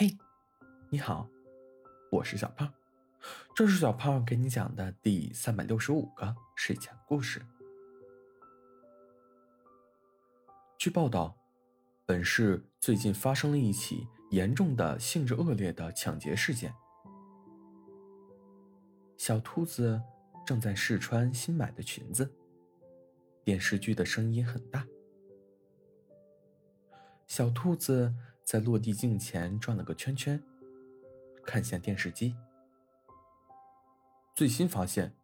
嘿，你好，我是小胖，这是小胖给你讲的第三百六十五个睡前故事。据报道，本市最近发生了一起严重的、性质恶劣的抢劫事件。小兔子正在试穿新买的裙子，电视剧的声音很大。小兔子。在落地镜前转了个圈圈，看向电视机。最新发现，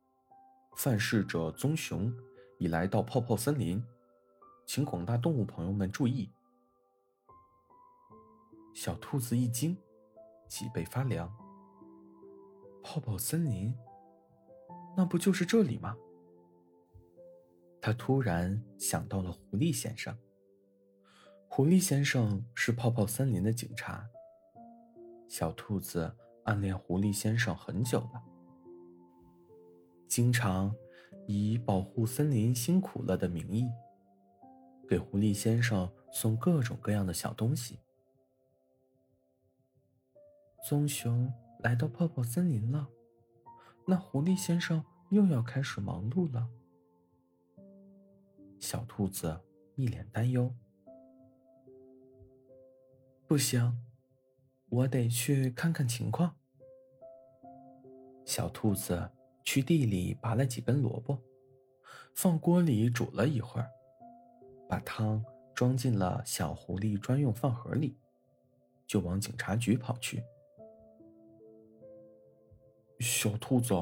犯事者棕熊已来到泡泡森林，请广大动物朋友们注意。小兔子一惊，脊背发凉。泡泡森林，那不就是这里吗？他突然想到了狐狸先生。狐狸先生是泡泡森林的警察。小兔子暗恋狐狸先生很久了，经常以保护森林辛苦了的名义，给狐狸先生送各种各样的小东西。棕熊来到泡泡森林了，那狐狸先生又要开始忙碌了。小兔子一脸担忧。不行，我得去看看情况。小兔子去地里拔了几根萝卜，放锅里煮了一会儿，把汤装进了小狐狸专用饭盒里，就往警察局跑去。小兔子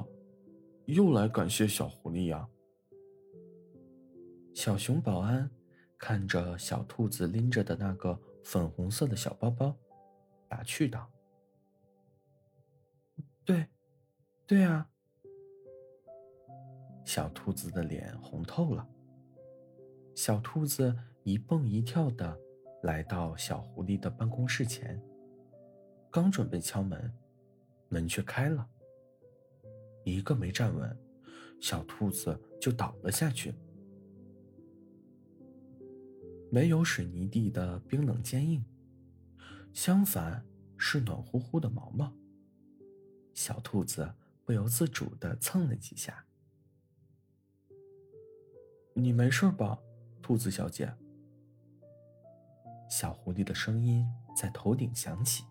又来感谢小狐狸呀。小熊保安看着小兔子拎着的那个。粉红色的小包包，打趣道：“对，对啊。”小兔子的脸红透了。小兔子一蹦一跳的来到小狐狸的办公室前，刚准备敲门，门却开了。一个没站稳，小兔子就倒了下去。没有水泥地的冰冷坚硬，相反是暖乎乎的毛毛。小兔子不由自主的蹭了几下。你没事吧，兔子小姐？小狐狸的声音在头顶响起。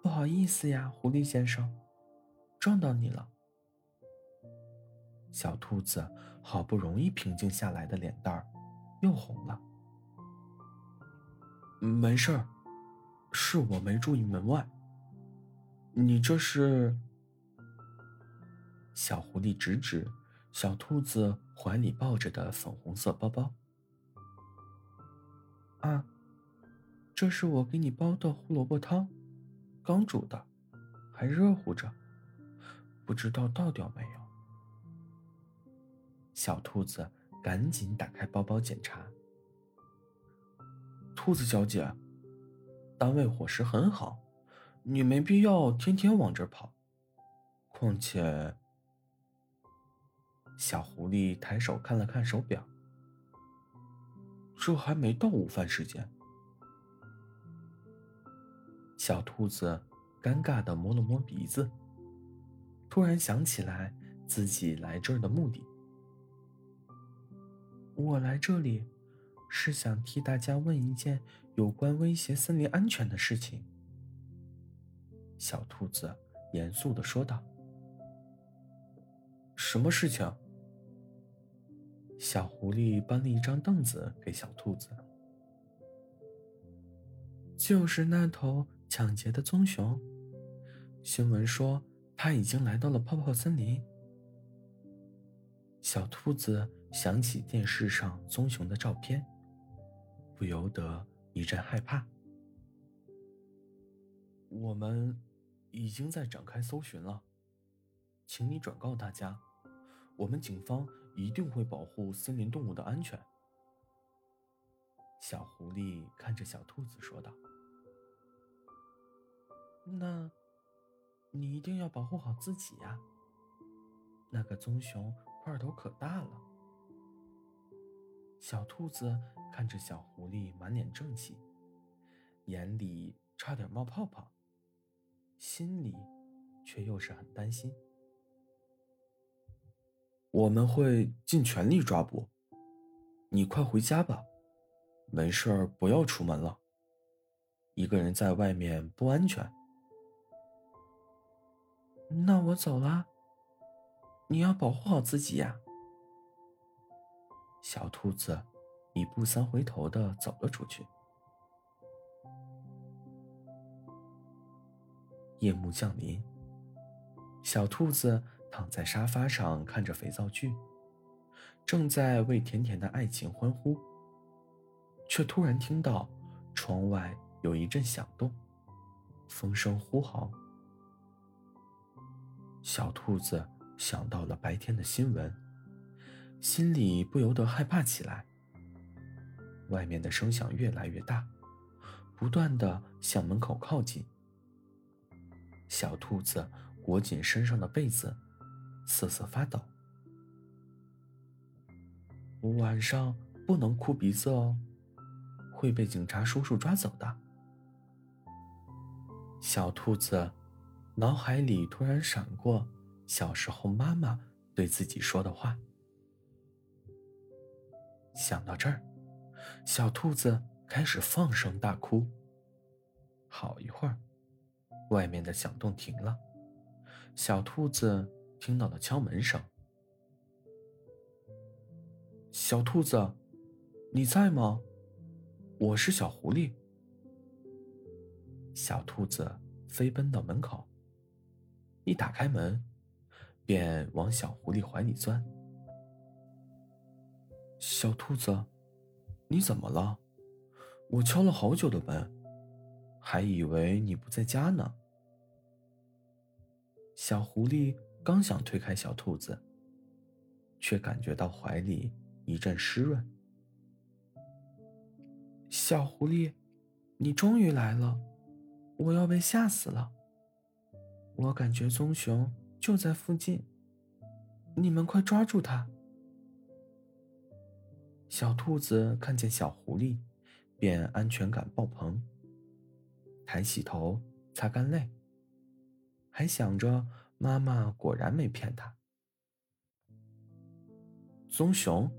不好意思呀，狐狸先生，撞到你了。小兔子好不容易平静下来的脸蛋儿又红了。没事儿，是我没注意门外。你这是？小狐狸指指小兔子怀里抱着的粉红色包包。啊，这是我给你煲的胡萝卜汤，刚煮的，还热乎着，不知道倒掉没有。小兔子赶紧打开包包检查。兔子小姐，单位伙食很好，你没必要天天往这儿跑。况且，小狐狸抬手看了看手表，这还没到午饭时间。小兔子尴尬的摸了摸鼻子，突然想起来自己来这儿的目的。我来这里，是想替大家问一件有关威胁森林安全的事情。小兔子严肃的说道：“什么事情？”小狐狸搬了一张凳子给小兔子。就是那头抢劫的棕熊，新闻说他已经来到了泡泡森林。小兔子。想起电视上棕熊的照片，不由得一阵害怕。我们已经在展开搜寻了，请你转告大家，我们警方一定会保护森林动物的安全。小狐狸看着小兔子说道：“那，你一定要保护好自己呀。那个棕熊块头可大了。”小兔子看着小狐狸满脸正气，眼里差点冒泡泡，心里却又是很担心。我们会尽全力抓捕，你快回家吧，没事儿不要出门了，一个人在外面不安全。那我走了，你要保护好自己呀。小兔子一步三回头的走了出去。夜幕降临，小兔子躺在沙发上看着肥皂剧，正在为甜甜的爱情欢呼，却突然听到窗外有一阵响动，风声呼号。小兔子想到了白天的新闻，心里不由得害怕起来。外面的声响越来越大，不断的向门口靠近。小兔子裹紧身上的被子，瑟瑟发抖。晚上不能哭鼻子哦，会被警察叔叔抓走的。小兔子脑海里突然闪过小时候妈妈对自己说的话。想到这儿，小兔子开始放声大哭。好一会儿。外面的响动停了，小兔子听到了敲门声。小兔子，你在吗？我是小狐狸。小兔子飞奔到门口，一打开门，便往小狐狸怀里钻。小兔子，你怎么了？我敲了好久的门。还以为你不在家呢。小狐狸刚想推开小兔子，却感觉到怀里一阵湿润。小狐狸，你终于来了，我要被吓死了。我感觉棕熊就在附近，你们快抓住它！小兔子看见小狐狸，便安全感爆棚。抬起头，擦干泪，还想着妈妈果然没骗他。棕熊，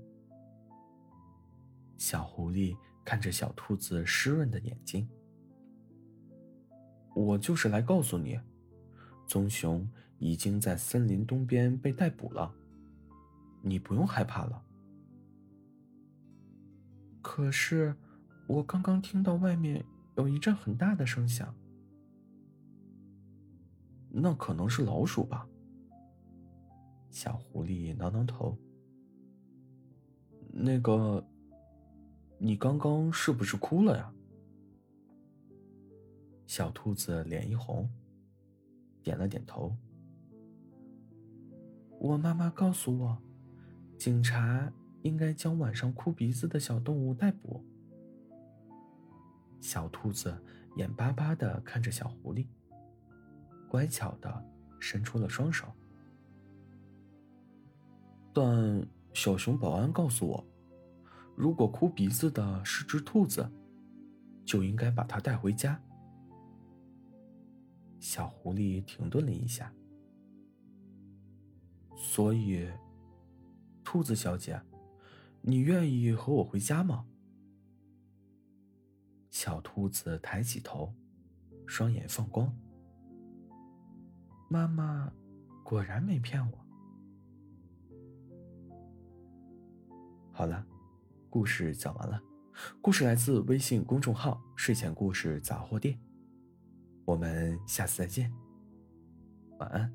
小狐狸看着小兔子湿润的眼睛，我就是来告诉你，棕熊已经在森林东边被逮捕了，你不用害怕了。可是，我刚刚听到外面。有一阵很大的声响，那可能是老鼠吧。小狐狸挠挠头。那个，你刚刚是不是哭了呀？小兔子脸一红，点了点头。我妈妈告诉我，警察应该将晚上哭鼻子的小动物逮捕。小兔子眼巴巴的看着小狐狸，乖巧的伸出了双手。但小熊保安告诉我，如果哭鼻子的是只兔子，就应该把它带回家。小狐狸停顿了一下，所以，兔子小姐，你愿意和我回家吗？小兔子抬起头，双眼放光。妈妈果然没骗我。好了，故事讲完了。故事来自微信公众号“睡前故事杂货店”。我们下次再见，晚安。